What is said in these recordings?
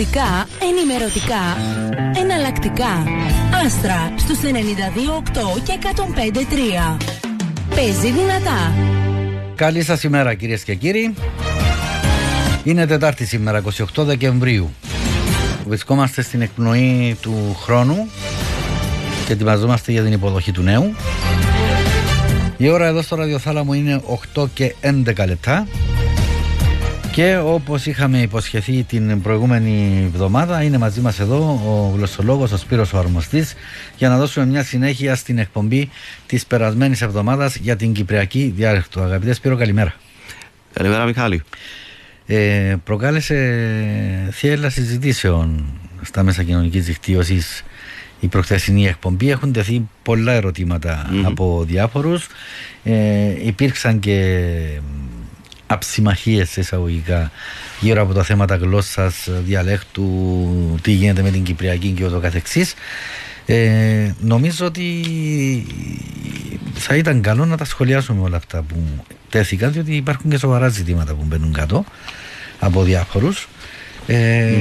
Κλασικά, ενημερωτικά, εναλλακτικά. Άστρα στους 92,8 και 105,3. Παίζει δυνατά. Καλή σας ημέρα κυρίες και κύριοι. Είναι Τετάρτη σήμερα, 28 Δεκεμβρίου. Βρισκόμαστε στην εκπνοή του χρόνου και ετοιμαζόμαστε για την υποδοχή του νέου. Η ώρα εδώ στο ραδιοθάλαμο είναι 8 και 11 λεπτά. Και όπως είχαμε υποσχεθεί την προηγούμενη εβδομάδα είναι μαζί μας εδώ ο γλωσσολόγος, ο Σπύρος ο Αρμοστής για να δώσουμε μια συνέχεια στην εκπομπή της περασμένης εβδομάδας για την Κυπριακή Διάλεκτο. Αγαπητέ Σπύρο καλημέρα. Καλημέρα Μιχάλη. Ε, προκάλεσε θύελα συζητήσεων στα μέσα κοινωνικής δικτύωσης η προχθεσινή εκπομπή έχουν τεθεί πολλά από διάφορους ε, υπήρξαν και αψημαχίες εισαγωγικά γύρω από τα θέματα γλώσσας, διαλέκτου, τι γίνεται με την Κυπριακή και ούτω καθεξής. Ε, νομίζω ότι θα ήταν καλό να τα σχολιάσουμε όλα αυτά που τέθηκαν διότι υπάρχουν και σοβαρά ζητήματα που μπαίνουν κάτω από διάφορους. Ε,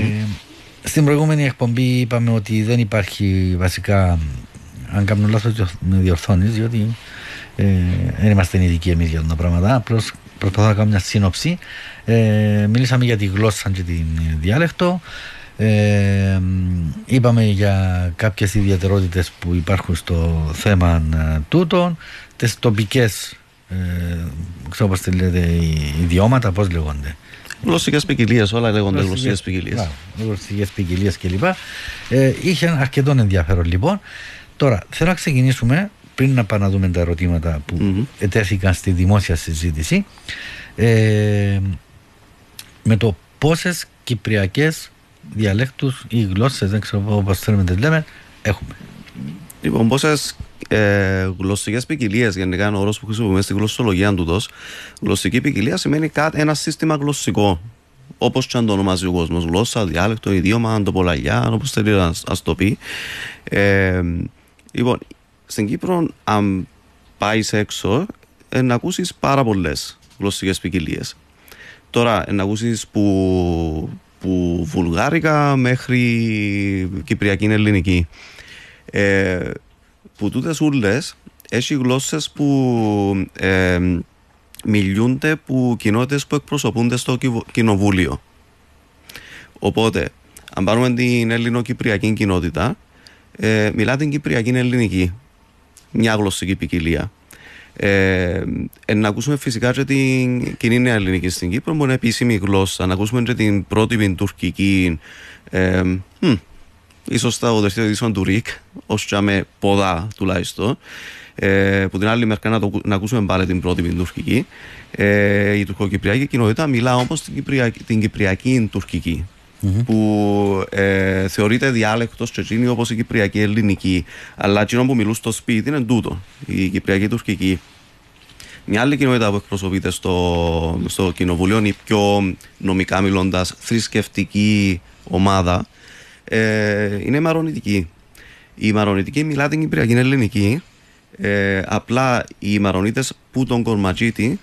Στην προηγούμενη εκπομπή είπαμε ότι δεν υπάρχει βασικά αν κάνω λάθος με διορθώνεις διότι ε, δεν είμαστε ειδικοί εμείς για τα πράγματα απλώς προσπαθώ να κάνω μια σύνοψη. Ε, μιλήσαμε για τη γλώσσα και την διάλεκτο. Ε, είπαμε για κάποιες ιδιαιτερότητες που υπάρχουν στο θέμα ε, τούτων, τις τοπικές ε, ξέρω πώς λέτε, ιδιώματα, πώς λέγονται. Γλωσσικές ποικιλίες, όλα λέγονται γλωσσικές ποικιλίες. Γλωσσικές ποικιλίες κλπ. Ε, είχε αρκετό ενδιαφέρον λοιπόν. Τώρα θέλω να ξεκινήσουμε πριν να πάμε να δούμε τα ερωτήματα που mm ετέθηκαν στη δημόσια συζήτηση ε, με το πόσες κυπριακές διαλέκτους ή γλώσσες, δεν ξέρω πώς θέλουμε να τις λέμε, έχουμε. Λοιπόν, πόσες ε, γλωσσικές ποικιλίες, γενικά είναι ο όρος που χρησιμοποιούμε στη γλωσσολογία του. Γλωσσική ποικιλία σημαίνει κάτι, ένα σύστημα γλωσσικό. Όπως και αν το ονομάζει ο κόσμος, γλώσσα, διάλεκτο, idίωμα, αντοπολαγιά, όπως θέλει να το πει. Ε, λοιπόν, στην Κύπρο, αν πάεις έξω, ε, να ακούσεις πάρα πολλές γλωσσικές ποικιλίες. Τώρα, να ακούσεις που, που βουλγάρικα μέχρι κυπριακή ελληνική. Ε, που τούτες ούλες έχει γλώσσες που ε, μιλούνται που κοινότητες που εκπροσωπούνται στο κοινοβούλιο. Οπότε, αν πάρουμε την ελληνοκυπριακή κοινότητα, ε, μιλά την κυπριακή ελληνική μια γλωσσική ποικιλία. Ε, ε, να ακούσουμε φυσικά και την κοινή νέα ελληνική στην Κύπρο, που είναι επίσημη γλώσσα. Να ακούσουμε και την πρότυπη τουρκική. Ε, hm, ίσως τα οδευτεία του ΡΙΚ, ως και με ποδά τουλάχιστον. Ε, που την άλλη μερικά να, το, να ακούσουμε πάλι την πρότυπη τουρκική. Ε, η τουρκοκυπριακή κοινότητα μιλά όμως την, κυπριακή, την κυπριακή τουρκική mm-hmm. που ε, θεωρείται διάλεκτος τσετσίνη όπως η Κυπριακή Ελληνική. Αλλά εκείνο που μιλούν στο σπίτι είναι τούτο, η Κυπριακή Τουρκική. Μια άλλη κοινότητα που εκπροσωπείται στο, στο κοινοβουλίο είναι η πιο νομικά μιλώντας θρησκευτική ομάδα. Ε, είναι η Μαρονιτική. Η Μαρονιτική μιλά την Κυπριακή Ελληνική. Ε, απλά οι Μαρονίτες που τον Κορματζίτη,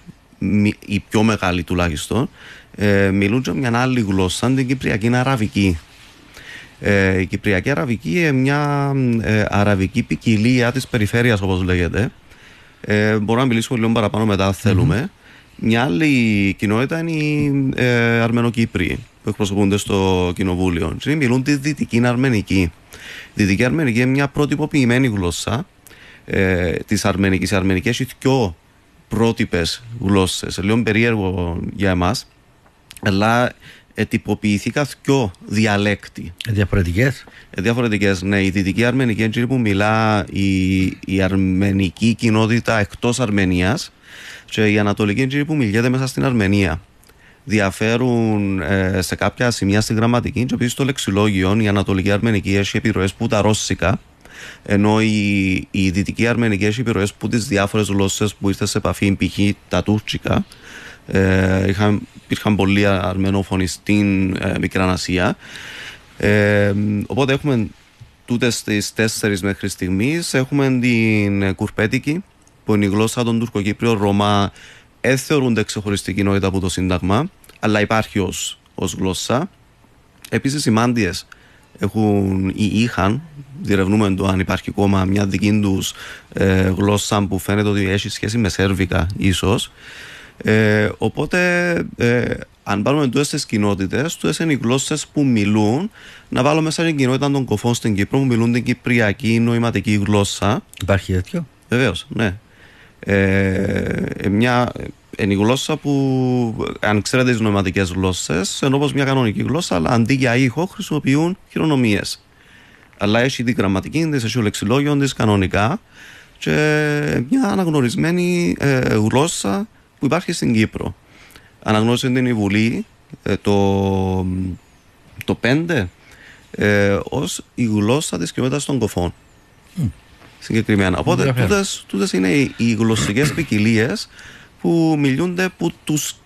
οι πιο μεγάλοι τουλάχιστον, ε, μιλούν και μια άλλη γλώσσα, την Κυπριακή είναι Αραβική. Ε, η Κυπριακή Αραβική είναι μια ε, αραβική ποικιλία της περιφέρειας, όπως λέγεται. Ε, μπορούμε να μιλήσουμε λίγο παραπάνω μετά, αν θελουμε Μια άλλη κοινότητα είναι οι ε, Αρμενοκύπροι που εκπροσωπούνται στο κοινοβούλιο. Και μιλούν τη Δυτική Αρμενική. Η Δυτική Αρμενική είναι μια προτυποποιημένη γλώσσα ε, της Αρμενικής. Οι Αρμενικές έχει πιο πρότυπες γλώσσες. Λίγο περίεργο για εμάς αλλά ετυποποιήθηκα πιο διαλέκτη. Διαφορετικές; Ε, Διαφορετικές, ναι. Η δυτική αρμενική έτσι που μιλά η, η αρμενική κοινότητα εκτός Αρμενίας και η ανατολική έτσι που μιλιέται μέσα στην Αρμενία. Διαφέρουν ε, σε κάποια σημεία στη γραμματική, και επίσης στο λεξιλόγιο η ανατολική αρμενική έχει επιρροές που τα ρώσικα, ενώ η, η δυτική αρμενική έχει επιρροές που τις διάφορες γλώσσες που ήρθε σε επαφή, π.χ. τα τουρκικά. Ε, είχαν, υπήρχαν πολλοί αρμενόφωνοι στην ε, Μικρά Ασία. Ε, οπότε έχουμε τούτες τις τέσσερις μέχρι στιγμής. Έχουμε την κουρπέτικη, που είναι η γλώσσα των Τουρκοκύπριων Ρωμά. Δεν θεωρούνται ξεχωριστή κοινότητα από το Σύνταγμα, αλλά υπάρχει ως ως γλώσσα. Επίσης οι μάντιες έχουν ή είχαν, διερευνούμε το αν υπάρχει ακόμα μια δική τους ε, γλώσσα που φαίνεται ότι έχει σχέση με σέρβικα ίσως. Ε, οπότε, ε, αν πάρουμε τούτες τις κοινότητες, τούτες είναι οι γλώσσες που μιλούν. Να βάλω μέσα την κοινότητα των κοφών στην Κύπρο που μιλούν την κυπριακή νοηματική γλώσσα. Υπάρχει τέτοιο; Βεβαίως, ναι. Ε, μια, είναι η γλώσσα που, αν ξέρετε τις νοηματικές γλώσσες, είναι όπω μια κανονική γλώσσα, αλλά αντί για ήχο χρησιμοποιούν χειρονομίες. Αλλά έχει τη γραμματική της, έχει το λεξιλόγιο της κανονικά και μια αναγνωρισμένη ε, γλώσσα που υπάρχει στην Κύπρο. Αναγνώρισε την η Βουλή ε, το, το 5 ε, ως η γλώσσα της κοινότητας των κοφών. Mm. Συγκεκριμένα. Οπότε τούτες, είναι οι, οι γλωσσικές ποικιλίες που μιλούνται από τους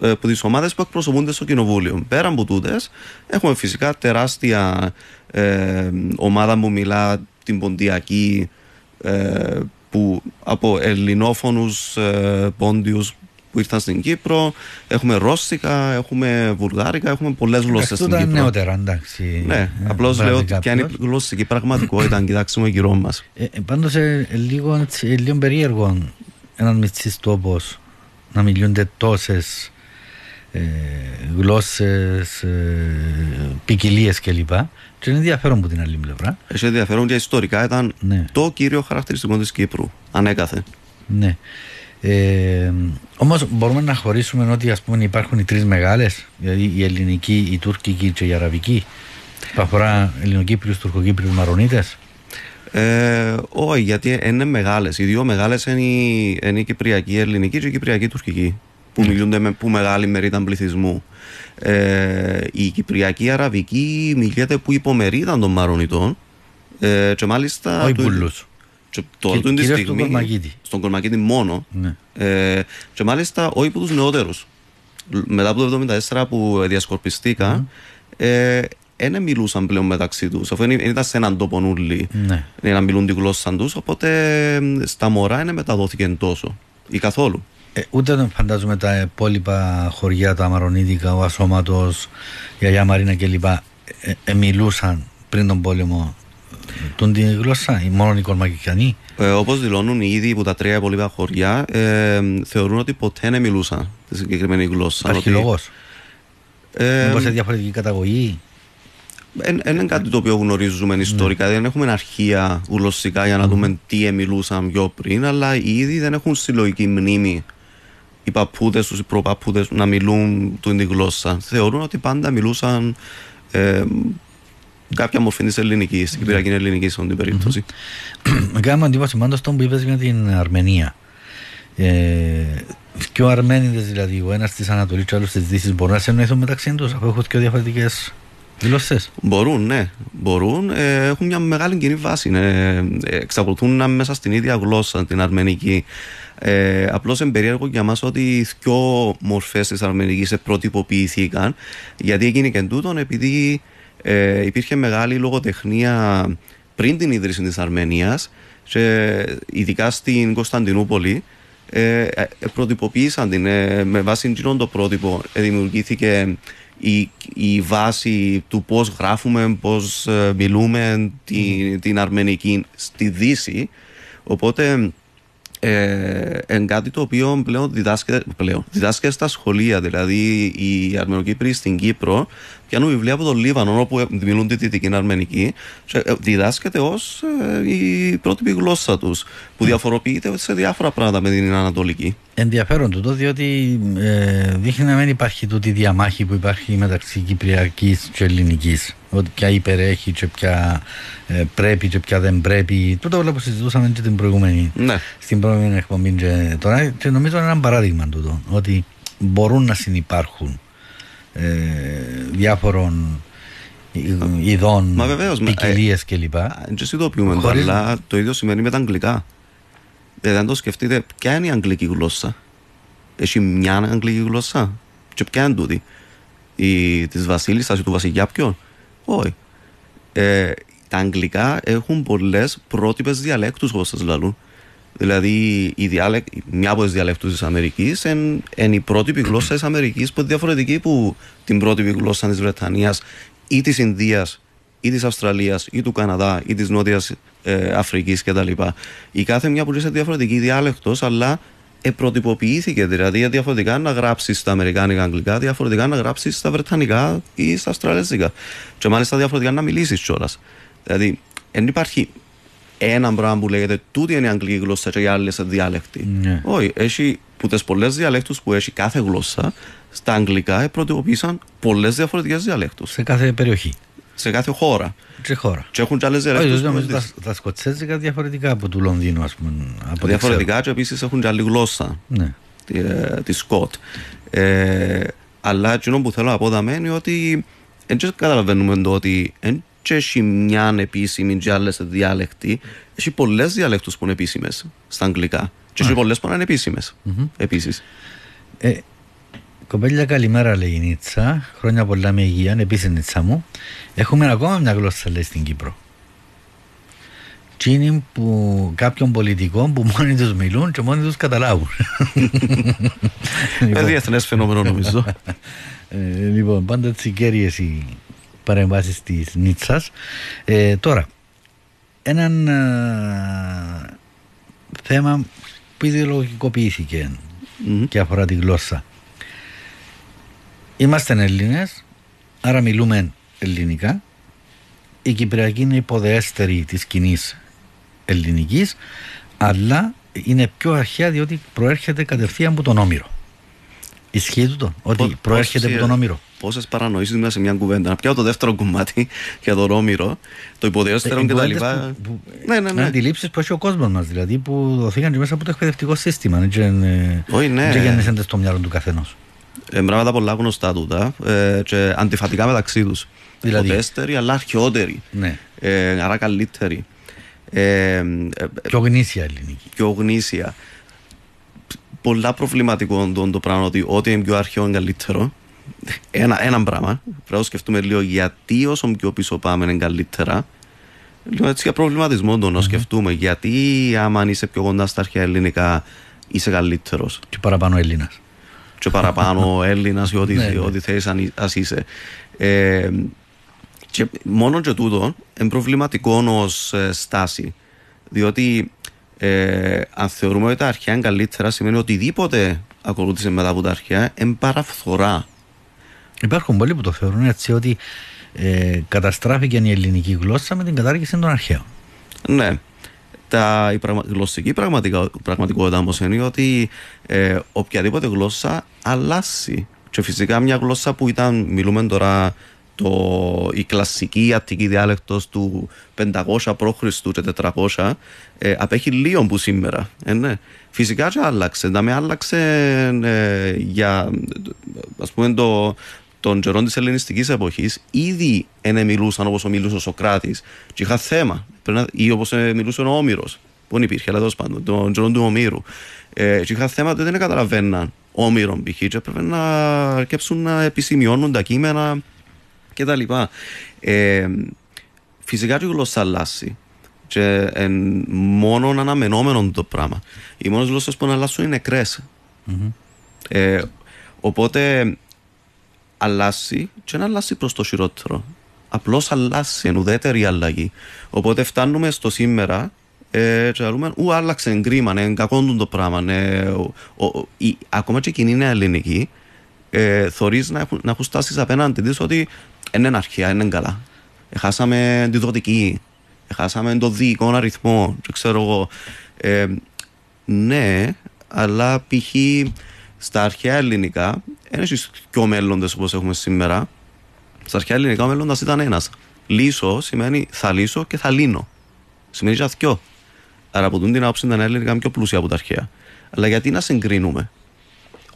ε, από τις ομάδες που εκπροσωπούνται στο κοινοβούλιο. Πέρα από τούτες, έχουμε φυσικά τεράστια ε, ομάδα που μιλά την ποντιακή ε, που από ελληνόφωνους ε, πόντιους που ήρθαν στην Κύπρο. Έχουμε ρώσικα, έχουμε βουλγάρικα, έχουμε πολλές γλώσσες στην Κύπρο. νεότερα, εντάξει. Ναι, ε, απλώς λέω ότι ποια είναι η γλωσσική πραγματικότητα, αν κοιτάξουμε γύρω μας. Ε, ε, Πάντως, ε, λίγο, ε, λίγο περίεργο έναν μυτσί τόπο να μιλούνται τόσες ε, γλώσσες, ε, ποικιλίες κλπ. Και είναι ενδιαφέρον από την άλλη πλευρά. Έχει ενδιαφέρον και ιστορικά ήταν ναι. το κύριο χαρακτηριστικό της Κύπρου. Ανέκαθε. Ναι. Ε, Όμως μπορούμε να χωρίσουμε ότι ας πούμε, υπάρχουν οι τρεις μεγάλες, δηλαδή η ελληνική, η τουρκική και η αραβική, που αφορά Ελληνοκύπριους, Τουρκοκύπριους, Μαρονίτες. Ε, όχι, γιατί είναι μεγάλες. Οι δύο μεγάλες είναι, η, είναι η Κυπριακή η Ελληνική και η Κυπριακή Τουρκική, που mm. μιλούνται με που μεγάλη μερίδα πληθυσμού. Ε, η Κυπριακή η Αραβική μιλιέται που υπομερίδα των Μαρονιτών. Ε, και μάλιστα. Όχι πολλού. Τώρα τη στιγμή. Στον Κορμακίτη. Στον Κορμακίτη μόνο. Ναι. Ε, και μάλιστα όχι από τους νεότερους. Μετά από το 1974 που διασκορπιστήκαν, mm. ε, μιλούσαν πλέον μεταξύ τους. Αφού δεν ήταν σε έναν τόπο νουλί ναι. να μιλούν τη γλώσσα τους. Οπότε στα μωρά είναι μεταδόθηκε τόσο ή καθόλου. Ε, ούτε φαντάζομαι τα υπόλοιπα χωριά, τα Αμαρονίδικα, ο Ασώματος, η Αγία Μαρίνα κλπ. Ε, ε, μιλούσαν πριν τον πόλεμο τον τη γλώσσα, ή μόνο οι κορμακικιανοί. Ε, Όπως δηλώνουν οι ίδιοι από τα τρία υπόλοιπα χωριά, ε, θεωρούν ότι ποτέ δεν μιλούσαν τη συγκεκριμένη γλώσσα. Υπάρχει ότι... λόγο. Ε, Μήπω σε διαφορετική καταγωγή. Δεν είναι κάτι το οποίο γνωρίζουμε ιστορικά. Ναι. Δεν έχουμε αρχεία γλωσσικά για να δούμε τι μιλούσαν πιο πριν, αλλά οι ίδιοι δεν έχουν συλλογική μνήμη οι παππούδες τους, οι προπαππούδες να μιλούν την γλώσσα. Θεωρούν ότι πάντα μιλούσαν ε, κάποια μορφή της ελληνικής, την κυπριακή ελληνική σε την περίπτωση. Με κάνει εντύπωση πάντως τον που είπες για την Αρμενία. Ε, και ο Αρμένιδες δηλαδή, ο ένας της Ανατολής και ο άλλος της Δύσης, μπορούν να συνεννοηθούν μεταξύ τους αφού έχουν και διαφορετικές δηλώσεις; Μπορούν, ναι. Μπορούν. Ε, έχουν μια μεγάλη κοινή βάση. Ναι. Εξακολουθούν να είναι μέσα στην ίδια γλώσσα, την αρμενική. Ε, Απλώς είναι περίεργο για μας ότι οι δυο μορφές της αρμενικής προτυποποιηθήκαν. Γιατί έγινε και τούτον, επειδή ε, υπήρχε μεγάλη λογοτεχνία πριν την ίδρυση της Αρμενίας και ειδικά στην Κωνσταντινούπολη ε, ε προτυποποίησαν την ε, με βάση εκείνον το πρότυπο δημιουργήθηκε η, η βάση του πώς γράφουμε, πώς μιλούμε την, την αρμενική στη Δύση οπότε ε, είναι κάτι το οποίο πλέον διδάσκεται, πλέον διδάσκεται στα σχολεία. Δηλαδή, οι Αρμενοκύπροι στην Κύπρο πιάνουν βιβλία από τον Λίβανο, όπου μιλούν τη δυτική Αρμενική, ε, διδάσκεται ως ε, η πρότυπη γλώσσα τους, που διαφοροποιείται σε διάφορα πράγματα με την Ανατολική. Ενδιαφέρον τούτο, διότι ε, δείχνει να μην υπάρχει τούτη διαμάχη που υπάρχει μεταξύ Κυπριακής και Ελληνικής. Ότι ποια υπερέχει και ποια ε, πρέπει και ποια δεν πρέπει. Τούτο που συζητούσαμε και την προηγούμενη, ναι. στην προηγούμενη εκπομπή. Και τώρα και νομίζω είναι ένα παράδειγμα τούτο. Ότι μπορούν να συνεπάρχουν ε, διάφορων ειδών, ποικιλίες ε, κλπ. Δεν συνειδητοποιούμε το, αλλά το ίδιο σημαίνει με τα αγγλικά. Δηλαδή, αν το σκεφτείτε, ποια είναι η αγγλική γλώσσα; Έχει μια αγγλική γλώσσα; Και ποια είναι τούτη; Η της Βασίλισσας ή του Βασιλιά, ποιον; Όχι. Ε, τα αγγλικά έχουν πολλές πρότυπες διαλέκτους, όπως σας λαλούν. Δηλαδή, η διάλεκ, μια από τις διαλέκτους της Αμερικής είναι η πρότυπη γλώσσα της Αμερικής που είναι διαφορετική από την πρότυπη γλώσσα της Βρετανίας ή της Ινδίας ή της Αυστραλίας ή του Καναδά ή της Νότιας ε, Αφρικής κτλ. Η κάθε μια που είναι διαφορετική διάλεκτος, αλλά επροτυποποιήθηκε. Δηλαδή, διαφορετικά να γράψεις στα Αμερικάνικα Αγγλικά, διαφορετικά να γράψεις στα Βρετανικά ή στα Αυστραλέζικα. Και μάλιστα διαφορετικά να μιλήσεις κιόλας. Δηλαδή, δεν υπάρχει ένα πράγμα που λέγεται τούτη είναι η αγγλική γλώσσα και οι άλλες διάλεκτοι. Ναι. Όχι, έχει που τι πολλές διαλέκτου που έχει κάθε γλώσσα, στα αγγλικά προτυποποίησαν πολλές διαφορετικές διαλέκτου. Σε κάθε περιοχή. Σε κάθε χώρα. Σε χώρα. Και έχουν και άλλες Όχι, διαλέκτου. νομίζω τα, τα σκοτσέζικα διαφορετικά από του Λονδίνου, ας πούμε. Από ό,τι Διαφορετικά και επίσης έχουν και άλλη γλώσσα. ξέρω. Ναι. τη, ε, τη Σκοτ. Ε, αλλά εκείνο που θέλω να πω δαμέ είναι ότι δεν καταλαβαίνουμε το ότι δεν έχει μια επίσημη και άλλες διάλεκτοι. Έχει πολλές διαλέκτους που είναι επίσημες στα αγγλικά. Και έχει πολλές που είναι ανεπίσημες επίσης. Ε, κοπέλια, καλημέρα, λέει η Νίτσα. Χρόνια πολλά με υγεία, επίσης Νίτσα μου. Έχουμε ακόμα μια γλώσσα, λέει στην Κύπρο. Τσίνη που κάποιων πολιτικών που μόνοι τους μιλούν και μόνοι τους καταλάβουν. Είναι διεθνές φαινόμενο νομίζω. Ε, λοιπόν, πάντα έτσι κέρυες οι παρεμβάσεις της Νίτσας. Ε, τώρα, έναν α, θέμα που ιδεολογικοποιήθηκε Μμμ. και αφορά τη γλώσσα. Είμαστε Έλληνες, άρα μιλούμε ελληνικά. Η Κυπριακή είναι υποδεέστερη της κοινής ελληνικής, αλλά είναι πιο αρχαία διότι προέρχεται κατευθείαν από τον Όμηρο. Ισχύει τούτο, ότι Πώς- προέρχεται από πώς, τον ε, Όμηρο. Πόσες παρανοήσεις μέσα σε μια κουβέντα. Να πιάω το δεύτερο κομμάτι για το Ρόμηρο, το υποδεέστερο Ε, και τα κουβέντες λοιπά. που- που- Ναι, ναι, Με ναι. αντιλήψεις που έχει ο κόσμος μας, δηλαδή που δοθήκαν και μέσα από το εκπαιδευτικό σύστημα. Δεν είναι- Όχι, ναι. δεν γεννήσονται στο μυαλό του καθενός. Ε, πράγματα πολλά γνωστά τούτα ε, και αντιφατικά μεταξύ τους. Δηλαδή; Υποδέστεροι, αλλά αρχαιότεροι. Ναι. Ε, άρα καλύτεροι. Ε, ε, ε, Πιο γνήσια ελληνική. πιο γνήσια. Πολλά προβληματικό το, το πράγμα ότι ό,τι είναι πιο αρχαίο είναι καλύτερο. Ένα, ένα πράγμα. Πρέπει να σκεφτούμε λίγο γιατί όσο πιο πίσω πάμε είναι καλύτερα. Λίγο έτσι για προβληματισμό το να σκεφτούμε. Γιατί άμα είσαι πιο κοντά στα αρχαία ελληνικά είσαι καλύτερος. Και παραπάνω Έλληνας. Και παραπάνω Έλληνας ή ό,τι, Ναι, ναι. ό,τι θέλει αν ας είσαι. Ε, και μόνο και τούτο είναι προβληματικό ως στάση. Διότι ε, αν θεωρούμε ότι τα αρχαία είναι καλύτερα, σημαίνει ότι οτιδήποτε ακολούθησε μετά από τα αρχαία είναι παραφθορά. Υπάρχουν πολλοί που το θεωρούν έτσι ότι ε, καταστράφηκε η ελληνική γλώσσα με την κατάργηση των αρχαίων. Ναι. Τα, η πραγμα, γλωσσική πραγματικά, πραγματικότητα όμως είναι ότι ε, οποιαδήποτε γλώσσα αλλάζει. Και φυσικά μια γλώσσα που ήταν, μιλούμε τώρα, το, η κλασική αττική διάλεκτος του 500 π.Χ. και 400 ε, απέχει λίγο που σήμερα. Ε, ναι. Φυσικά και άλλαξε. Να με άλλαξε ε, για ας πούμε το, των καιρών της ελληνιστικής εποχής ήδη δεν μιλούσαν όπως μιλούσε ο Σοκράτης. Και είχα θέμα. Πρέπει να- Ή όπως μιλούσε ο Όμηρος. Που δεν υπήρχε, αλλά τέλος πάντων, των καιρών του Ομήρου. Ε, και είχα θέμα ότι δεν καταλαβαίναν Όμηρο π.χ. και έπρεπε να αρκέψουν να επισημειώνουν τα κείμενα κτλ. Ε, φυσικά και η γλώσσας αλλάζει. Και εν μόνο αναμενόμενο το πράγμα. Οι μόνες γλώσσες που να αλλάσουν είναι νεκρές. Ε, οπότε αλλάζει και να αλλάζει προς το χειρότερο. Απλώς αλλάζει, είναι ουδέτερη αλλαγή. Οπότε φτάνουμε στο σήμερα ε, και λέμε, ου, άλλαξε κρίμα, είναι κακό του το πράγμα. Ναι, ο, ο, η, ακόμα και εκείνη είναι ελληνική, ε, θωρείς να, έχουν- να έχουν στάσεις απέναντι της ότι είναι αρχαία, είναι καλά. Έχασαμε τη δοτική, έχασαμε το διοικό αριθμό, και ξέρω εγώ. Ε, ναι, αλλά π.χ. στα αρχαία ελληνικά, δεν έχει πιο μέλλοντε όπως έχουμε σήμερα. Στα αρχαία ελληνικά ο μέλλοντας ήταν ένας. Λύσω σημαίνει θα λύσω και θα λύνω. Σημαίνει για δυο. Άρα από τούτη την άποψη τα ελληνικά είναι πιο πλούσια από τα αρχαία. Αλλά γιατί να συγκρίνουμε;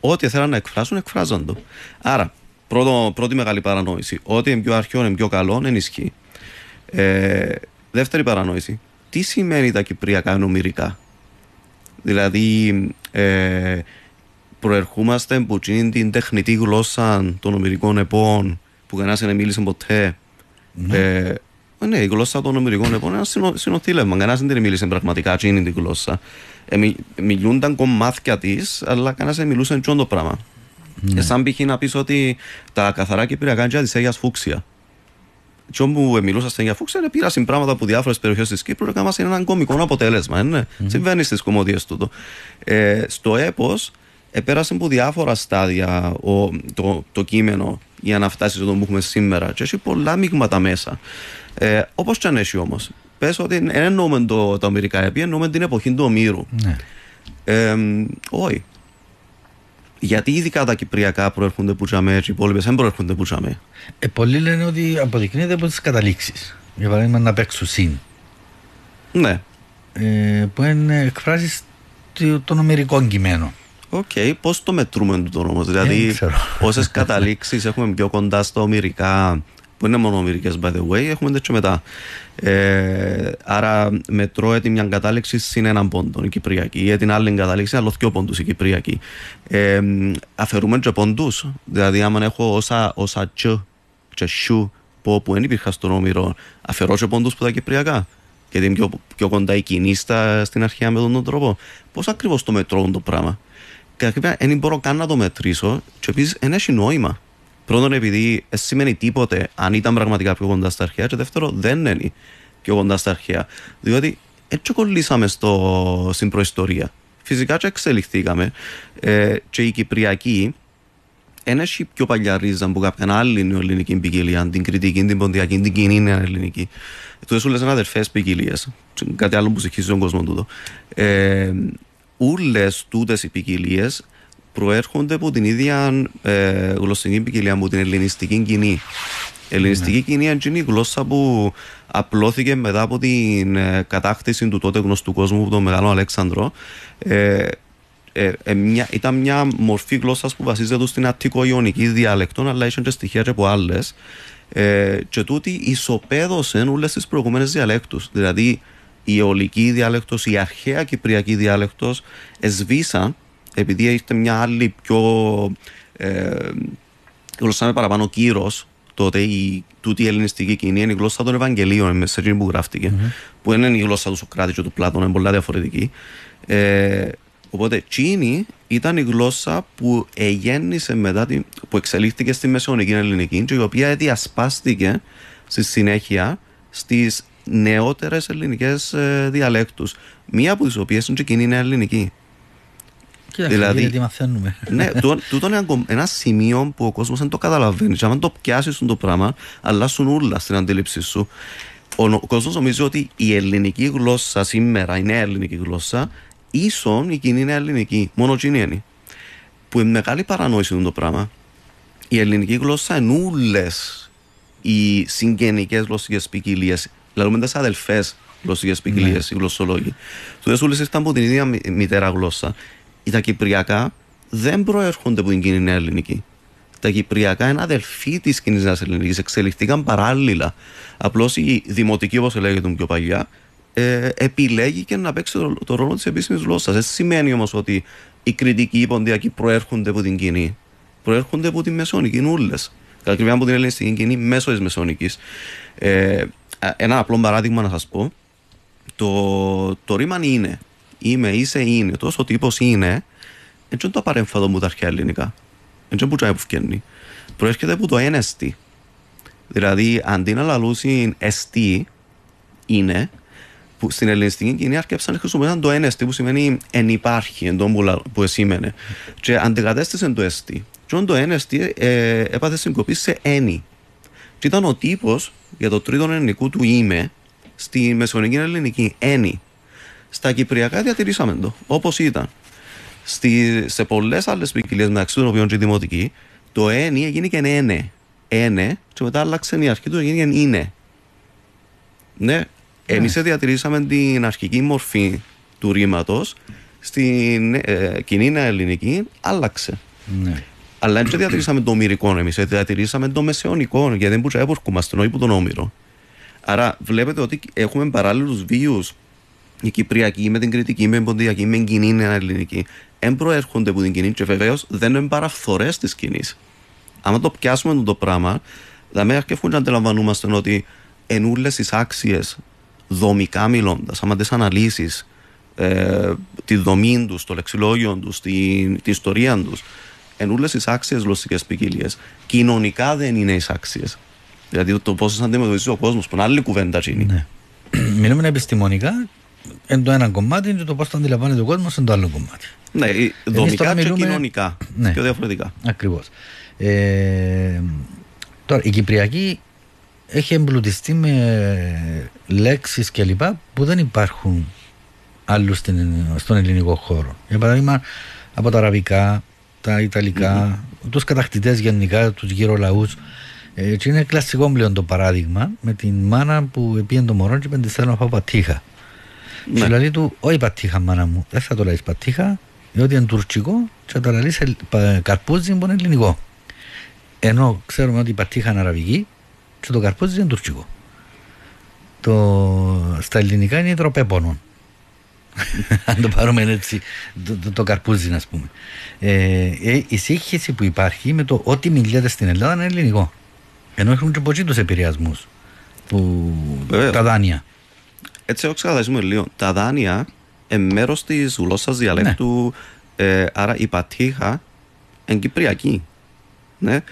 Ό,τι θέλαν να εκφράσουν, εκφράζαν το. Άρα, πρώτο, πρώτη μεγάλη παρανόηση. Ό,τι είναι πιο αρχαίο είναι πιο καλό, δεν ισχύει. Ε, δεύτερη παρανόηση. Τι σημαίνει τα κυπριακά νομηρικά. Δηλαδή, ε, προερχόμαστε από εκείνη την τεχνητή γλώσσα των νομηρικών επών που κανένας δεν μίλησε ποτέ. Ε, Ναι, η γλώσσα των νομικών επών είναι ένα συνοθήλευμα. Κανένας δεν μίλησε πραγματικά είναι την γλώσσα. Ε, μι, μιλούνταν κομμάτια της, αλλά κανένας δεν μιλούσε τσόν το πράγμα. Ναι. Και σαν π.χ. να πεις ότι τα καθαρά κυπριακά είναι της Αγίας Φούξια. Τι όπου μιλούσα στην Αγία Φούξια, πήρα πράγματα από διάφορες περιοχές της Κύπρου και έκανα ένα κομικό αποτέλεσμα. Ναι. Mm-hmm. Συμβαίνεις στις κομμωδίες του. Ε, στο έπος, επέρασε από διάφορα στάδια ο, το, το κείμενο για να φτάσει στο που έχουμε σήμερα. Και έχει πολλά μείγματα μέσα. Ε, Όπως και αν έχει όμως. Πες ότι δεν εννοούμε το, το Αμερικά επί, εννοούμε την εποχή του Ομήρου. Ναι. Ε, όχι. Γιατί ειδικά τα Κυπριακά προέρχονται που τσαμέ, οι υπόλοιπες δεν προέρχονται που τσαμέ. Ε, πολλοί λένε ότι αποδεικνύεται από τις καταλήξεις. Για παράδειγμα, να παίξουσιν. Ναι. Ε, που είναι εκφράσεις των Ομηρικών κειμένων. OK, okay. πώς το μετρούμε το όμως, Δηλαδή, όσες καταλήξεις έχουμε πιο κοντά στα Ομηρικά, που είναι μόνο Ομηρικές by the way, έχουμε τέτοιο μετά. Ε, άρα, μετρώ έτσι μια κατάληξη συν έναν πόντο η Κυπριακή, ή την άλλη κατάληξη άλλο δύο πόντους η Κυπριακή. Ε, αφαιρούμε και πόντους, δηλαδή, άμα έχω όσα, όσα τς και σου που, που δεν υπήρχαν στον Όμηρο, αφαιρώ και πόντους που τα Κυπριακά. Γιατί είναι πιο, πιο κοντά η κοινή στην αρχαία με τον τρόπο. Πώς ακριβώς το μετρώ το πράγμα; Κατά δεν μπορώ καν να το μετρήσω και επίσης δεν έχει νόημα. Πρώτον επειδή δεν σημαίνει τίποτε αν ήταν πραγματικά πιο κοντά στα αρχαία και δεύτερο δεν είναι πιο κοντά στα αρχαία. Διότι έτσι κολλήσαμε στο, στην προϊστορία. Φυσικά και εξελιχθήκαμε ε, και η Κυπριακή δεν έχει πιο παλιά ρίζα από κάποια άλλη νεοελληνική ποικιλία, την κριτική, την ποντιακή, την κοινή νέα ελληνική. Του έσου λες αδερφές ποικιλίες. Κάτι άλλο που συγχύζει τον κόσμο τούτο. Ε, Όλες τούτες οι ποικιλίες προέρχονται από την ίδια ε, γλωσσική ποικιλία, από την ελληνιστική κοινή. Η ελληνιστική ναι. κοινή είναι η γλώσσα που απλώθηκε μετά από την ε, κατάκτηση του τότε γνωστού κόσμου από τον Μεγάλο Αλέξανδρο. Ε, ε, ε μια, ήταν μια μορφή γλώσσας που βασίζεται στην αττικο-ιωνική διάλεκτο, αλλά είχε και στοιχεία από άλλες. Ε, και τούτη ισοπαίδωσε όλες τις προηγούμενες διαλέκτους. Δηλαδή, η αιωλική διάλεκτος, η αρχαία κυπριακή διάλεκτος εσβήσαν επειδή έχετε μια άλλη πιο ε, γλώσσα με παραπάνω κύρος τότε η τούτη η ελληνιστική κοινή είναι η γλώσσα των Ευαγγελίων με σε που γράφτηκε mm-hmm. που είναι η γλώσσα του Σοκράτης και του Πλάτων είναι πολλά διαφορετική ε, οπότε τσίνη ήταν η γλώσσα που εγέννησε μετά την, που εξελίχθηκε στη μεσαιωνική ελληνική και η οποία διασπάστηκε στη συνέχεια στις νεότερες ελληνικές ε, διαλέκτους. Μία από τις οποίες είναι και κοινή νέα ελληνική. Κοίταξε, δηλαδή, γιατί μαθαίνουμε. ναι, τούτο είναι ένα σημείο που ο κόσμος δεν το καταλαβαίνει. Και αν το πιάσεις το πράγμα, αλλάσουν όλα στην αντίληψή σου. Ο, ο κόσμος νομίζει ότι η ελληνική γλώσσα σήμερα, η νέα ελληνική γλώσσα, ίσον η κοινή νέα ελληνική. Μόνο κοινή είναι. Που είναι μεγάλη παρανόηση το πράγμα. Η ελληνική γλώσσα είναι όλε οι συγγενικές γλωσσικές ποικιλίες Λαλούμε τι αδελφές γλωσσικές ποικιλίες, ναι. οι γλωσσολόγοι. Του δέσουλε ήρθαν από την ίδια μητέρα γλώσσα. Τα κυπριακά δεν προέρχονται από την κοινή νέα ελληνική. Τα κυπριακά είναι αδελφοί της κοινής νέας ελληνικής. Εξελιχθήκαν παράλληλα. Απλώς η δημοτική, όπως λέγεται πιο παλιά, ε, επιλέγει και να παίξει το, το ρόλο της επίσημης γλώσσας. Δεν σημαίνει όμως ότι οι κριτικοί οι ποντιακοί προέρχονται από την κοινή. Προέρχονται από τη μεσόνικη, νουλε. Κατά από την ελληνική κοινή μέσω της μεσόνικης. Ε, ένα απλό παράδειγμα να σας πω. Το, το ρήμα είναι. Είμαι, είσαι, είναι. Τόσο τύπος είναι. Έτσι είναι το απαρέμφατο μου τα αρχαία ελληνικά. Έτσι είναι που τσάι που φκένει. Προέρχεται από το ένεστη. Δηλαδή, αντί να λαλούσει εστί, είναι, που στην ελληνιστική κοινή αρκέψαν να χρησιμοποιήσαν το ένεστη που σημαίνει εν υπάρχει, εν που, που εσήμενε. Και αντικατέστησαν το εστί. Και το ένεστη ε, έπαθε συγκοπή σε ένι. Και ήταν ο τύπος για το τρίτο ελληνικού του είμαι στη μεσονική ελληνική. Ένι. Στα κυπριακά διατηρήσαμε το όπως ήταν. Στη, σε πολλές άλλες ποικιλίες μεταξύ των οποίων και η δημοτική, το ένι έγινε και ένε. Ένε, και μετά άλλαξε η αρχή του, έγινε είναι. Ναι, εμείς ναι. διατηρήσαμε την αρχική μορφή του ρήματος. Στην ε, κοινή ελληνική άλλαξε. Ναι. Αλλά δεν διατηρήσαμε το ομυρικό εμείς, διατηρήσαμε το μεσαιωνικό, γιατί δεν μπορούσαμε να έρχομαστε που τον όμηρο. Άρα βλέπετε ότι έχουμε παράλληλους βίους. Η Κυπριακή με την Κρητική, με την Ποντιακή, με την κοινή νέα ελληνική. Δεν προέρχονται από την κοινή και βεβαίως δεν είναι παραφθορές της κοινής. Αν το πιάσουμε το πράγμα, δηλαδή αρκεύουν να αντιλαμβανόμαστε ότι ενούλες τις άξιες δομικά μιλώντας, άμα τις αναλύσεις ε, τη δομή τους, το λεξιλόγιο τους, την ιστορία τους, ενούλε τις άξιες γλωσσικές ποικιλίες. Κοινωνικά δεν είναι εισάξιε. Δηλαδή το πώς αντιμετωπίζει ο κόσμος, που είναι άλλη κουβέντα είναι. Ναι. Μιλούμε επιστημονικά, είναι το ένα κομμάτι και το πώς το αντιλαμβάνεται ο κόσμος είναι το άλλο κομμάτι. Ναι, δομικά και κοινωνικά. Ναι. Πιο διαφορετικά. Ακριβώς. Ε, τώρα, η Κυπριακή έχει εμπλουτιστεί με λέξεις κλπ που δεν υπάρχουν άλλους στον ελληνικό χώρο. Για παράδειγμα, από τα αραβικά, τα ιταλικά, mm-hmm. τους κατακτητές γενικά, τους γύρω λαού. Ε, και είναι κλασικό πλέον το παράδειγμα με την μάνα που πήγαινε το μωρό και είπε: Τη θέλω να φάω πατήχα. Ναι. Και λέει του: Όχι πατήχα, μάνα μου, δεν θα το λέει πατήχα, διότι είναι τουρκικό και θα το λέει καρπούζι που είναι ελληνικό. Ενώ ξέρουμε ότι η πατήχα είναι αραβική και το καρπούζι είναι τουρκικό. Το, στα ελληνικά είναι υδροπέπονο. Αν το πάρουμε έτσι, το, το, το καρπούζι, α πούμε. Ε, ε, η σύγχυση που υπάρχει με το ότι μιλιέται στην Ελλάδα είναι ελληνικό. Ενώ έχουν και πολλοί του επηρεασμού. Τα δάνεια. Έτσι, όχι ξεκαθαρίσουμε λίγο. Τα δάνεια είναι μέρος της γλώσσας διαλέκτου. Ναι. Ε, άρα η πατήχα είναι κυπριακή. Ναι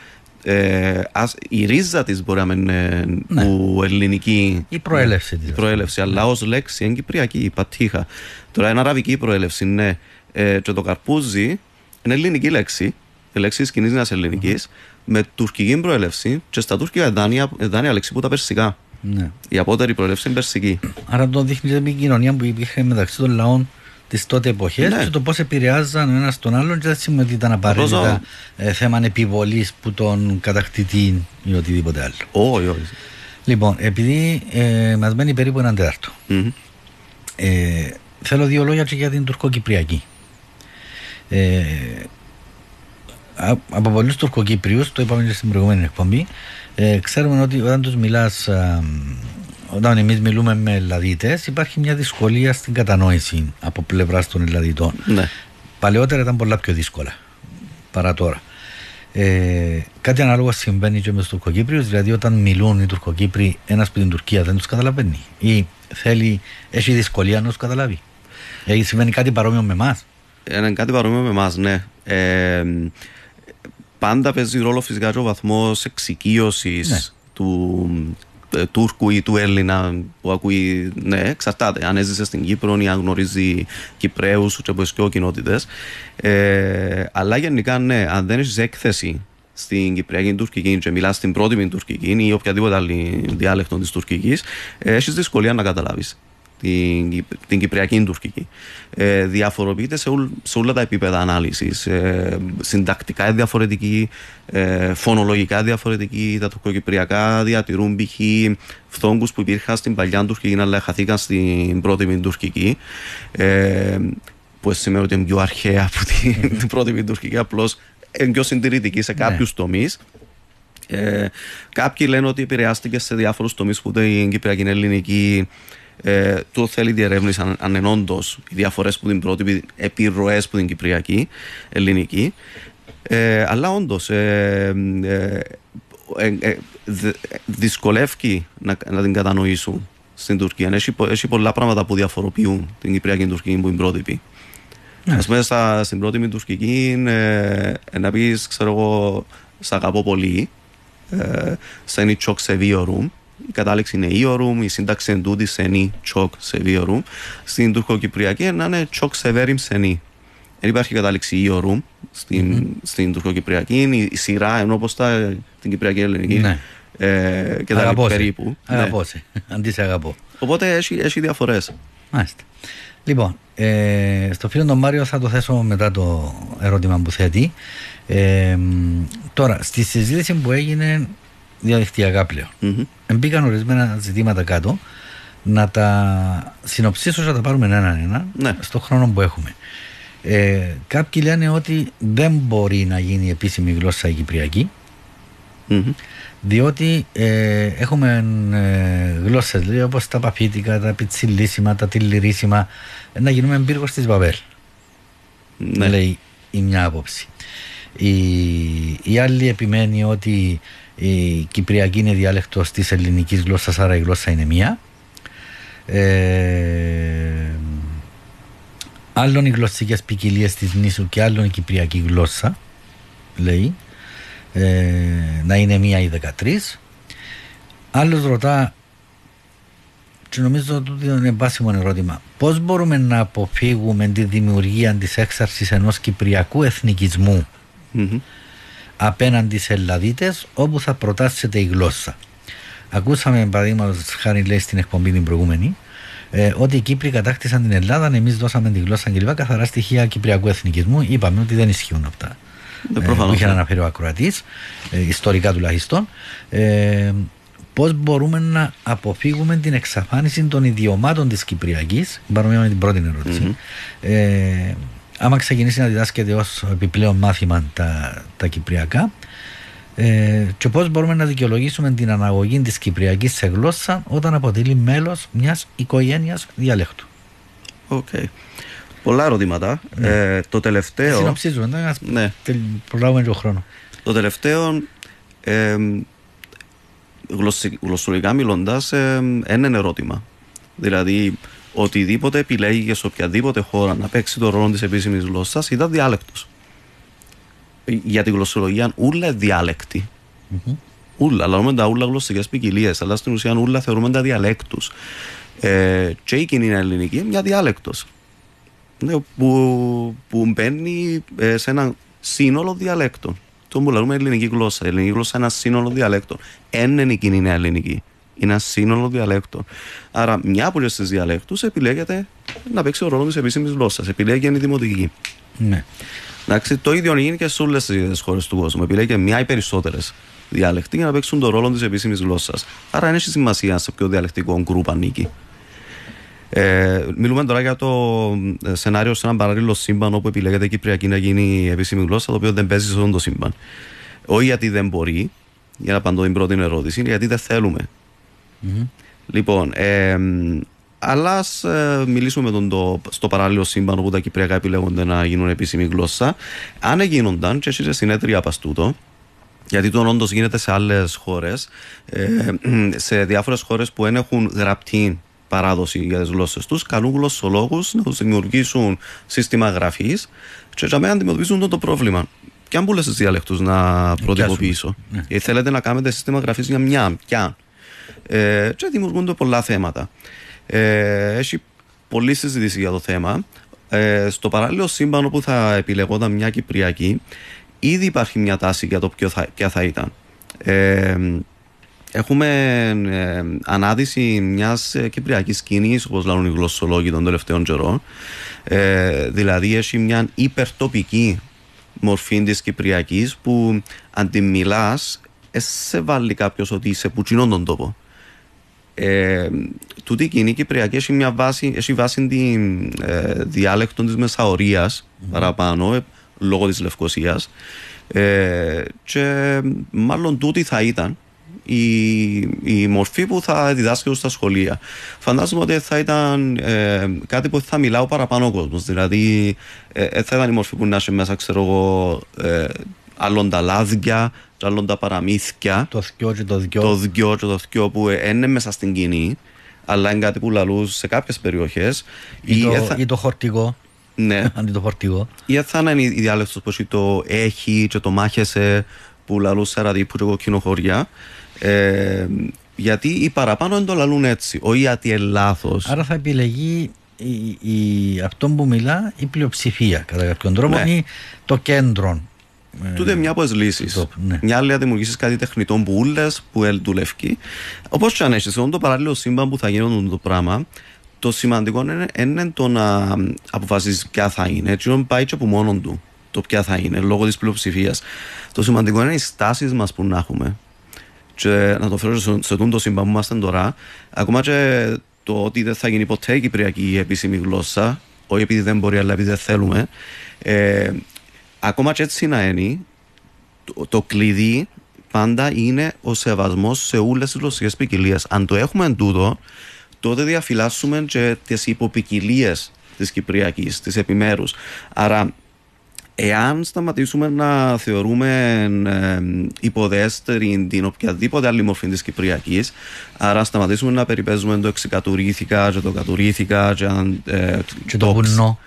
ε, ας, η ρίζα της μπορεί να είναι ναι. που ελληνική. Η προέλευση της. Η προέλευση, αλλά ως λέξη είναι κυπριακή, η πατήχα. Τώρα είναι αραβική προέλευση, ναι. Ε, και το καρπούζι είναι ελληνική λέξη. Η λέξη της κοινή νέα ελληνικής, mm-hmm. με τουρκική προέλευση και στα τουρκικά δάνεια, δάνεια λέξη που τα περσικά. Ναι. Η απότερη προέλευση είναι περσική. Άρα το δείχνει την κοινωνία που υπήρχε μεταξύ των λαών τις τότε εποχές ναι. και το πώς επηρεάζαν ο ένας τον άλλον. Και δεν σημαίνει ότι ήταν απαραίτητα ε, θέμα επιβολής που τον κατακτητή ή οτιδήποτε άλλο. Όχι, όχι. Λοιπόν, επειδή ε, μας μένει περίπου έναν τέταρτο, mm-hmm. ε, θέλω δύο λόγια και για την τουρκοκυπριακή. Ε, από πολλούς Τουρκοκύπριους, το είπαμε και στην προηγούμενη εκπομπή, ε, ξέρουμε ότι όταν τους μιλάς όταν εμείς μιλούμε με Ελλαδίτες, υπάρχει μια δυσκολία στην κατανόηση από πλευράς των Ελλαδιτών. Ναι. Παλαιότερα ήταν πολλά πιο δύσκολα παρά τώρα. Ε, κάτι ανάλογο συμβαίνει και με τους Τουρκοκύπριους, δηλαδή όταν μιλούν οι Τουρκοκύπροι, ένας που την Τουρκία δεν τους καταλαβαίνει ή θέλει, έχει δυσκολία να τους καταλάβει. Ε, συμβαίνει κάτι παρόμοιο με εμάς. Είναι κάτι παρόμοιο με εμάς, ναι. Ε, πάντα παίζει ρόλο φυσικά και ο βαθμός εξοικείωσης ναι. του ε, Τούρκου ή του Έλληνα που ακούει, ναι, εξαρτάται. Αν έζησε στην Κύπρο ή αν γνωρίζει Κυπρέους και από κοινότητες. Ε, αλλά γενικά, ναι, αν δεν έχεις έκθεση στην Κυπριακή Τουρκική και μιλάς στην πρώτη Τουρκική ή οποιαδήποτε άλλη διάλεκτο της Τουρκικής, ε, έχεις δυσκολία να καταλάβεις την, την Κυπριακή τουρκική. Ε, διαφοροποιείται σε, ούλ, σε όλα τα επίπεδα ανάλυσης. Ε, συντακτικά διαφορετική, ε, φωνολογικά διαφορετική. Τα τουρκοκυπριακά διατηρούν π.χ. φθόγκους που υπήρχαν στην παλιά τουρκική, αλλά χαθήκαν στην πρώτη τουρκική. Ε, που σημαίνει ότι είναι πιο αρχαία από την, την πρώτη τουρκική, απλώς είναι πιο συντηρητική σε κάποιους ναι. τομείς. Ε, κάποιοι λένε ότι επηρεάστηκε σε διάφορους τομείς που η Κυπριακή είναι ελληνική ε, το θέλει διερεύνηση αν, αν είναι όντως οι διαφορές που την πρώτη, επιρροές που την Κυπριακή, ελληνική. Ε, αλλά όντως ε, ε, ε, δυσκολεύει να, να την κατανοήσουν στην Τουρκία. Έχει, έχει πολλά πράγματα που διαφοροποιούν την Κυπριακή Τουρκική που είναι πρότυπη. Ναι. Α πούμε, στην πρώτη τουρκική, ε, να πεις, ξέρω εγώ, σ' αγαπώ πολύ, ε, σαν η τσόκ σε δύο η κατάληξη είναι Ιωρούμ, η σύνταξη εν τούτη σενή τσοκ σε Ιωρούμ. Στην τουρκοκυπριακή να είναι τσοκ σε βέριμ σενή. Δεν υπάρχει κατάληξη Ιωρούμ στην, mm-hmm. στην τουρκοκυπριακή. Η σειρά ενώ όπως τα την κυπριακή ελληνική. Ναι. Ε, και τα περίπου. Αγαπώ σε. Αντί σε αγαπώ. Οπότε έχει, έχει διαφορές. Μάλιστα. Λοιπόν, ε, στο φίλο τον Μάριο θα το θέσω μετά το ερώτημα που θέτει. Ε, τώρα, στη συζήτηση που έγινε διαδικτυακά πλέον. Mm-hmm. Μπήκαν ορισμένα ζητήματα κάτω να τα συνοψίσω να τα πάρουμε ένα-ένα ναι. στο χρόνο που έχουμε. Ε, κάποιοι λένε ότι δεν μπορεί να γίνει επίσημη γλώσσα η κυπριακή διότι ε, έχουμε ε, γλώσσες λέει, όπως τα παπίτικα, τα πιτσιλίσιμα, τα τηλυρίσιμα να γίνουμε πύργος της Βαβέλ ναι. λέει η μια άποψη. Η, η άλλη επιμένει ότι η Κυπριακή είναι διάλεκτος της ελληνικής γλώσσας, άρα η γλώσσα είναι μία. Ε, άλλον οι γλωσσικές ποικιλίες της νήσου και άλλον η Κυπριακή γλώσσα, λέει, ε, να είναι μία ή 13. Άλλος ρωτά και νομίζω ότι είναι βάσιμο ερώτημα. Πώς μπορούμε να αποφύγουμε τη δημιουργία της έξαρσης ενός κυπριακού εθνικισμού; Mm-hmm. Απέναντι σε Ελλαδίτε όπου θα προτάσσεται η γλώσσα. Ακούσαμε παραδείγματος χάρη λέει στην εκπομπή την προηγούμενη ε, ότι οι Κύπροι κατάκτησαν την Ελλάδα, εμείς δώσαμε τη γλώσσα κλπ. Καθαρά στοιχεία κυπριακού εθνικισμού. Είπαμε ότι δεν ισχύουν αυτά. Ε, ε που είχε ναι. αναφέρει ο Ακροατής, ε, ιστορικά τουλάχιστον. Ε, πώς μπορούμε να αποφύγουμε την εξαφάνιση των ιδιωμάτων της Κυπριακής, παρομοιά με την πρώτη ερώτηση, mm-hmm. ε, άμα ξεκινήσει να διδάσκεται ως επιπλέον μάθημα τα, τα Κυπριακά, ε, και πώς μπορούμε να δικαιολογήσουμε την αναγωγή της Κυπριακής σε γλώσσα όταν αποτελεί μέλος μιας οικογένειας διαλέκτου. OK. Okay. Πολλά ερωτήματα. Ναι. Ε, το τελευταίο. Συνοψίζουμε, να ναι. προλάβουμε λίγο χρόνος. Το τελευταίο. Ε, γλωσσολογικά μιλώντας, ε, ένα ερώτημα. Δηλαδή, οτιδήποτε επιλέγει σε οποιαδήποτε χώρα να παίξει το ρόλο της επίσημης γλώσσας ήταν διάλεκτος. Για τη γλωσσολογία, ούλα διάλεκτη. Mm-hmm. Ούλα, λέμε τα ούλα γλωσσικές ποικιλίες, αλλά στην ουσία ούλα θεωρούμε τα διαλέκτους. Ε, και η κοινή ελληνική μια διάλεκτος. Ναι, που, που μπαίνει ε, σε ένα σύνολο διαλέκτων το που λέμε ελληνική γλώσσα. Η ελληνική γλώσσα είναι ένα σύνολο διαλέκτων. Εν είναι εκείνη η ελληνική. Είναι ένα σύνολο διαλέκτων. Άρα, μια από τις διαλέκτους επιλέγεται να παίξει ο ρόλος της επίσημης γλώσσας. Επιλέγει η δημοτική. Ναι. Εντάξει, το ίδιο γίνει και σε όλες τις χώρες του κόσμου. Επιλέγει μια ή περισσότερες διαλεκτοί για να παίξουν τον ρόλο της επίσημης γλώσσας. Άρα, δεν έχει σημασία σε ποιο διαλεκτικό γκρουπ ανήκει. Ε, μιλούμε τώρα για το ε, σενάριο σε ένα παράλληλο σύμπαν όπου επιλέγεται η Κυπριακή να γίνει η επίσημη γλώσσα, το οποίο δεν παίζει σε αυτό το σύμπαν. Όχι γιατί δεν μπορεί, για να απαντώ την πρώτη ερώτηση, γιατί δεν θέλουμε. Mm-hmm. Λοιπόν, ε, αλλάς α ε, μιλήσουμε με τον το, στο παράλληλο σύμπαν όπου τα Κυπριακά επιλέγονται να γίνουν επίσημη γλώσσα. Αν γίνονταν, και εσύ συνέδρια παστούτο, γιατί το όντως γίνεται σε άλλες χώρες, ε, σε διάφορες χώρες που δεν έχουν γραπτή παράδοση για τις γλώσσες τους, καλούν γλωσσολόγους να τους δημιουργήσουν σύστημα γραφής και για μένα αντιμετωπίζουν το, πρόβλημα. Και αν πουλέ τι διαλεκτούς να προτυπωποιήσω. Ναι. Ή θέλετε να κάνετε σύστημα γραφής για μια, πια. Ε, και δημιουργούνται πολλά θέματα. Ε, έχει πολλή συζήτηση για το θέμα. Ε, στο παράλληλο σύμπαν όπου θα επιλεγόταν μια Κυπριακή, ήδη υπάρχει μια τάση για το ποιο θα, ποια θα ήταν. Ε, Έχουμε ε, ανάδυση μιας ε, κυπριακής σκηνής, όπως λένε οι γλωσσολόγοι των τελευταίων καιρών. Ε, δηλαδή, έχει μια υπερτοπική μορφή της Κυπριακής που αν τη μιλά, σε βάλει κάποιος ότι είσαι πουτσινό τον τόπο. Ε, τούτη η κοινή Κυπριακή έχει, μια βάση, έχει βάση την ε, διάλεκτο της Μεσαωρίας παραπάνω ε, λόγω της Λευκοσίας ε, και μάλλον τούτη θα ήταν η, η μορφή που θα διδάσκεται στα σχολεία. Φαντάζομαι ότι θα ήταν ε, κάτι που θα μιλάω παραπάνω ο κόσμος. Δηλαδή, ε, ε, θα ήταν η μορφή που να έχει μέσα, ξέρω εγώ, ε, άλλον τα λάδια, άλλον τα παραμύθια. Το θκιό και το δυο. Το δυο και το θκιό που είναι μέσα στην κοινή, αλλά είναι κάτι που λαλούν σε κάποιες περιοχές. Ή, το, θα... ή το χορτηγό. Ναι. Αντί το φορτηγό. Ή θα είναι η διάλεκτος που το έχει και το μάχεσαι που λαλούν σε ραδίπου και κοκκινοχωριά. Ε, γιατί οι παραπάνω δεν το λαλούν έτσι, όχι γιατί είναι λάθος. Άρα θα επιλεγεί η, η, αυτό που μιλά η πλειοψηφία κατά κάποιον τρόπο ναι. ή το κέντρο. Ε, Τούτε μια από τι λύσεις. Ναι. Μια άλλη να δημιουργήσεις κάτι τεχνητό που ούλες, που δουλεύει. Όπως και αν έχεις, το παράλληλο σύμπαν που θα γίνουν το πράγμα, το σημαντικό είναι, είναι το να αποφασίσει ποια θα είναι. Έτσι, πάει και από μόνο του το ποια θα είναι λόγω της πλειοψηφίας. Το σημαντικό είναι οι στάσεις μας που να έχουμε και να το φέρω σε, σε το σύμπαν που είμαστε τώρα, ακόμα και το ότι δεν θα γίνει ποτέ η κυπριακή επίσημη γλώσσα, όχι επειδή δεν μπορεί, αλλά επειδή δεν θέλουμε, ε, ακόμα και έτσι να είναι, το, το κλειδί πάντα είναι ο σεβασμός σε όλες τις γλωσσικές ποικιλίες. Αν το έχουμε εν τούτο, τότε διαφυλάσσουμε και τις υποποικιλίε της Κυπριακής, τις επιμέρους. Άρα, Εάν σταματήσουμε να θεωρούμε ε, υποδέστερη την οποιαδήποτε άλλη μορφή της Κυπριακής, άρα σταματήσουμε να περιπέζουμε το εξικατουρήθηκα και το κατουρήθηκα και, ε, και το, το βουνό.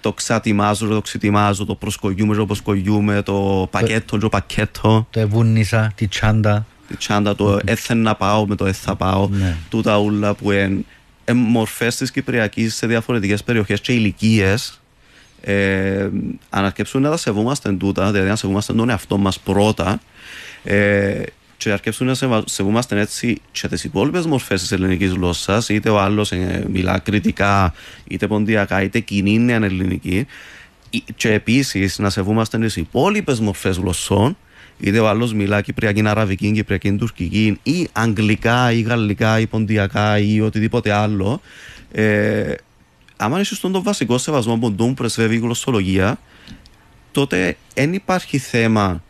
Το ξατιμάζω, το ξετιμάζω, το προσκογιούμε, το προσκογιούμε, το πακέτο, το πακέτο. Το εβούνισα, τη τσάντα. Τη τσάντα, το mm. έθεν να πάω με το έθα πάω. Ναι. Τούτα ούλα που είναι μορφές της Κυπριακής σε διαφορετικές περιοχές και ηλικίες ε, αν αρκέψουν να τα σεβόμαστε τούτα, δηλαδή να σεβόμαστε τον εαυτό μας πρώτα, ε, και αρκέψουν να σεβόμαστε έτσι και τις υπόλοιπες μορφές της ελληνικής γλώσσας, είτε ο άλλος ε, μιλά κριτικά, είτε ποντιακά, είτε κοινή είναι ελληνική, και επίσης να σεβόμαστε τις υπόλοιπες μορφές γλωσσών, είτε ο άλλος μιλά κυπριακή, αραβική, κυπριακή, τουρκική, ή αγγλικά, ή γαλλικά, ή ποντιακά, ή οτιδήποτε άλλο. Ε, άμα είσαι στον βασικό σεβασμό που τον πρεσβεύει η γλωσσολογία, τότε δεν υπάρχει θέμα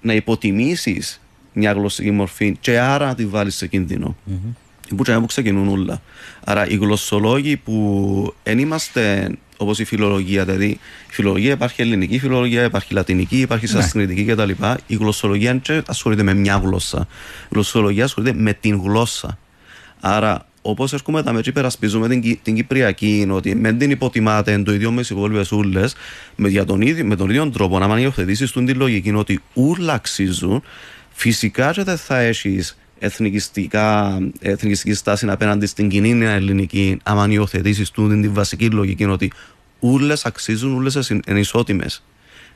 να υποτιμήσεις μια γλωσσική μορφή και άρα να τη βάλεις σε κίνδυνο. Mm-hmm. Που ξεκινούν όλα. Άρα οι γλωσσολόγοι που δεν είμαστε όπως η φιλολογία, δηλαδή η φιλολογία υπάρχει ελληνική, η φιλολογία υπάρχει λατινική, υπάρχει ναι. σανσκριτική κτλ. Η γλωσσολογία δεν ασχολείται με μια γλώσσα. Η γλωσσολογία ασχολείται με την γλώσσα. Άρα όπως έρχομαι τα μέτρη, υπερασπίζουμε την, την Κυπριακή, ότι δεν την υποτιμάτε το ίδιο με τι υπόλοιπε ούλες, με, τον ίδιο, με τον ίδιο τρόπο να μην υιοθετήσει την λογική ότι ούλα αξίζουν, φυσικά και δεν θα έχεις εθνικιστικά, εθνικιστική στάση απέναντι στην κοινή ελληνική, άμα υιοθετήσεις την βασική λογική ότι ούλες αξίζουν, ούλες είναι ισότιμε.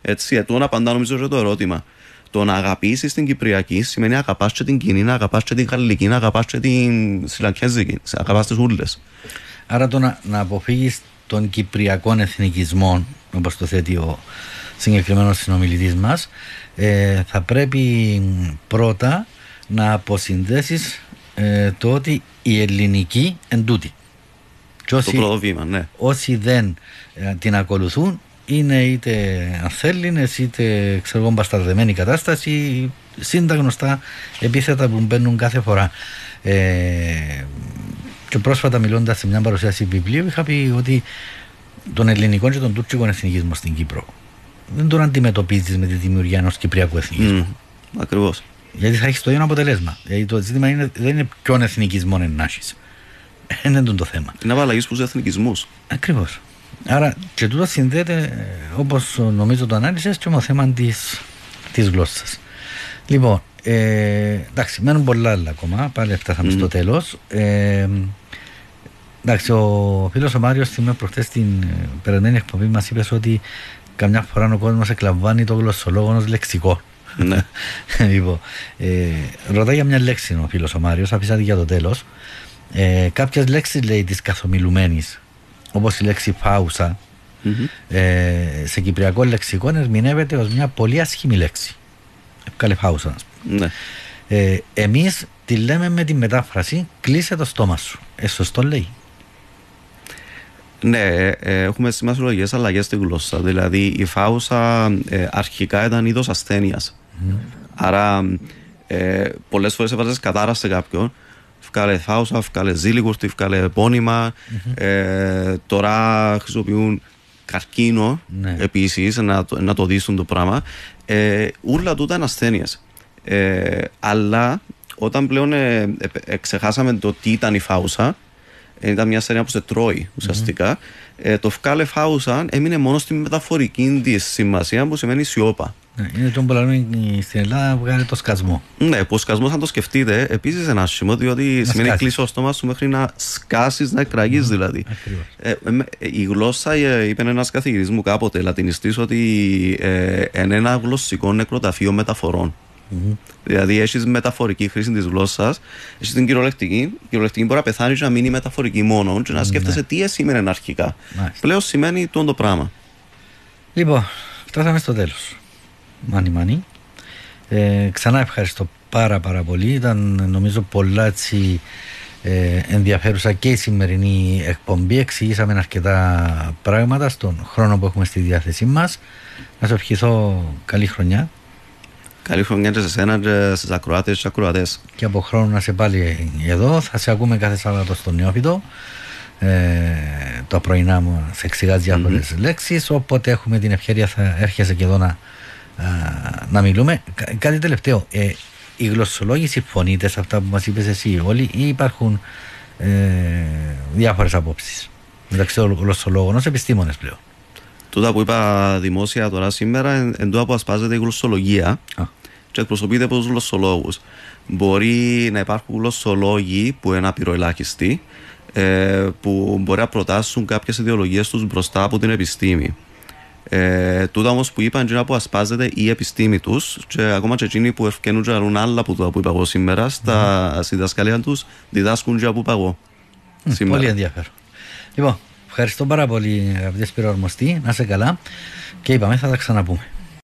Έτσι, ετού να απαντά νομίζω το ερώτημα. Το να αγαπήσεις την Κυπριακή σημαίνει να αγαπάς και την κοινή, να αγαπάς και την Γαλλική, να αγαπάς και την Σιλανκέζικη, να αγαπάς τις ούλες. Άρα το να, να αποφύγεις των Κυπριακών εθνικισμών, όπως το θέτει ο συγκεκριμένο συνομιλητής μας, ε, θα πρέπει πρώτα να αποσυνδέσεις ε, το ότι η ελληνική εν τούτη. το πρώτο βήμα, ναι. Όσοι δεν ε, την ακολουθούν είναι είτε αθέλινες είτε ξέρω εγώ μπασταρδεμένη κατάσταση σύντα γνωστά επίθετα που μπαίνουν κάθε φορά ε, και πρόσφατα μιλώντας σε μια παρουσίαση βιβλίου είχα πει ότι τον ελληνικό και τον τουρκικό εθνικισμό στην Κύπρο δεν τον αντιμετωπίζεις με τη δημιουργία ενός κυπριακού εθνικισμού. Mm, Ακριβώς. Γιατί θα έχεις το ίδιο αποτελέσμα. Γιατί το ζήτημα είναι, δεν είναι ποιον εθνικισμό να έχεις. Δεν είναι το θέμα. Είναι απαλλαγής προ εθνικισμούς. Ακριβώς. Άρα και τούτο συνδέεται όπως νομίζω το ανάλυσες και με το θέμα της της γλώσσας. Λοιπόν, ε, εντάξει, μένουν πολλά άλλα ακόμα. Πάλι φτάσαμε mm. στο τέλος. Ε, εντάξει, ο φίλος ο Μάριος θυμάμαι προχθές στην ε, περασμένη εκπομπή μας είπες ότι καμιά φορά ο κόσμος εκλαμβάνει το γλωσσολόγο ως λεξικό. Ναι. λοιπόν, ε, ρωτάει για μια λέξη ο φίλος ο Μάριος, αφήσα για το τέλος. Ε, Κάποιες λέξεις λέει της καθομιλουμένης όπως η λέξη φάουσα, mm-hmm. ε, σε κυπριακό λεξικό ερμηνεύεται ως μια πολύ ασχημή λέξη. Εύκαλε φάουσα, ναι. ε, Εμείς τη λέμε με τη μετάφραση κλείσε το στόμα σου. Ε, σωστό λέει. Ναι, ε, ε έχουμε σημασιολογικέ αλλαγές στη γλώσσα. Δηλαδή, η φάουσα ε, αρχικά ήταν είδος ασθένειας. Mm. Άρα, ε, πολλές φορές έβαζες κατάρα σε κάποιον βγάλε θάουσα, βγάλε ζήλιγουρτη, βγάλε επώνυμα. Ε, τώρα χρησιμοποιούν καρκίνο ναι. επίσης να, να το δίσουν το πράγμα. Ε, ούλα τούτα είναι ασθένειε. Ε, αλλά όταν πλέον ε, ε, ξεχάσαμε το τι ήταν η φάουσα, ήταν μια ασθένεια που σε τρώει ουσιαστικά. Ε, το φκάλε φάουσα έμεινε μόνο στη μεταφορική της σημασία που σημαίνει σιώπα. Ναι, είναι το που λέμε στην Ελλάδα βγάλει το σκασμό. Ναι, που ο σκασμός, αν το σκεφτείτε, επίσης είναι άσχημο, διότι να σημαίνει κλείσει ο στόμα σου μέχρι να σκάσεις, να εκραγείς mm, δηλαδή. Ε, ε, η γλώσσα, ε, είπε ένας καθηγητής μου κάποτε, λατινιστής, ότι ε, είναι ένα γλωσσικό νεκροταφείο μεταφορών. Mm-hmm. Δηλαδή, έχεις μεταφορική χρήση της γλώσσας, έχεις την κυριολεκτική. Η κυριολεκτική μπορεί να πεθάνει και να μείνει μεταφορική μόνο, και να σκέφτεσαι ναι. τι σημαίνει αρχικά. Πλέον σημαίνει το πράγμα. Λοιπόν, φτάσαμε στο τέλος. Μάνι Μάνι. Ε, ξανά ευχαριστώ πάρα πάρα πολύ. Ήταν νομίζω πολλά έτσι ε, ενδιαφέρουσα και η σημερινή εκπομπή. Εξηγήσαμε αρκετά πράγματα στον χρόνο που έχουμε στη διάθεσή μας. Να σε ευχηθώ καλή χρονιά. Καλή χρονιά και σε εσένα και στις ακροάτες και ακροατές. Και από χρόνο να σε πάλι εδώ. Θα σε ακούμε κάθε Σάββατο στο Νεόφιτο. το πρωινά μου σε εξηγά διάφορες λέξεις οπότε έχουμε την ευκαιρία θα έρχεσαι και εδώ να, να μιλούμε κάτι τελευταίο ε, οι γλωσσολόγοι συμφωνείτε σε αυτά που μας είπες εσύ όλοι ή υπάρχουν ε, διάφορες απόψεις μεταξύ των γλωσσολόγων ως επιστήμονες πλέον; Τούτα που είπα δημόσια τώρα σήμερα εν τούτα που ασπάζεται η γλωσσολογία Α. και εκπροσωπείται από τους γλωσσολόγους. Μπορεί να υπάρχουν γλωσσολόγοι που είναι απειροελάχιστοι ε, που μπορεί να προτάσουν κάποιες ιδεολογίες τους μπροστά από την επιστήμη. Ε, τούτα όμως που είπαν είναι που ασπάζεται η επιστήμη τους και ακόμα και εκείνοι που ευκαινούν και άλλα που, που είπα εγώ σήμερα στα mm. διδασκαλία τους διδάσκουν και που είπα εγώ. Mm, πολύ ενδιαφέρον. Λοιπόν, Ευχαριστώ πάρα πολύ αγαπητές πυρορμοστή. Να είσαι καλά και είπαμε θα τα ξαναπούμε.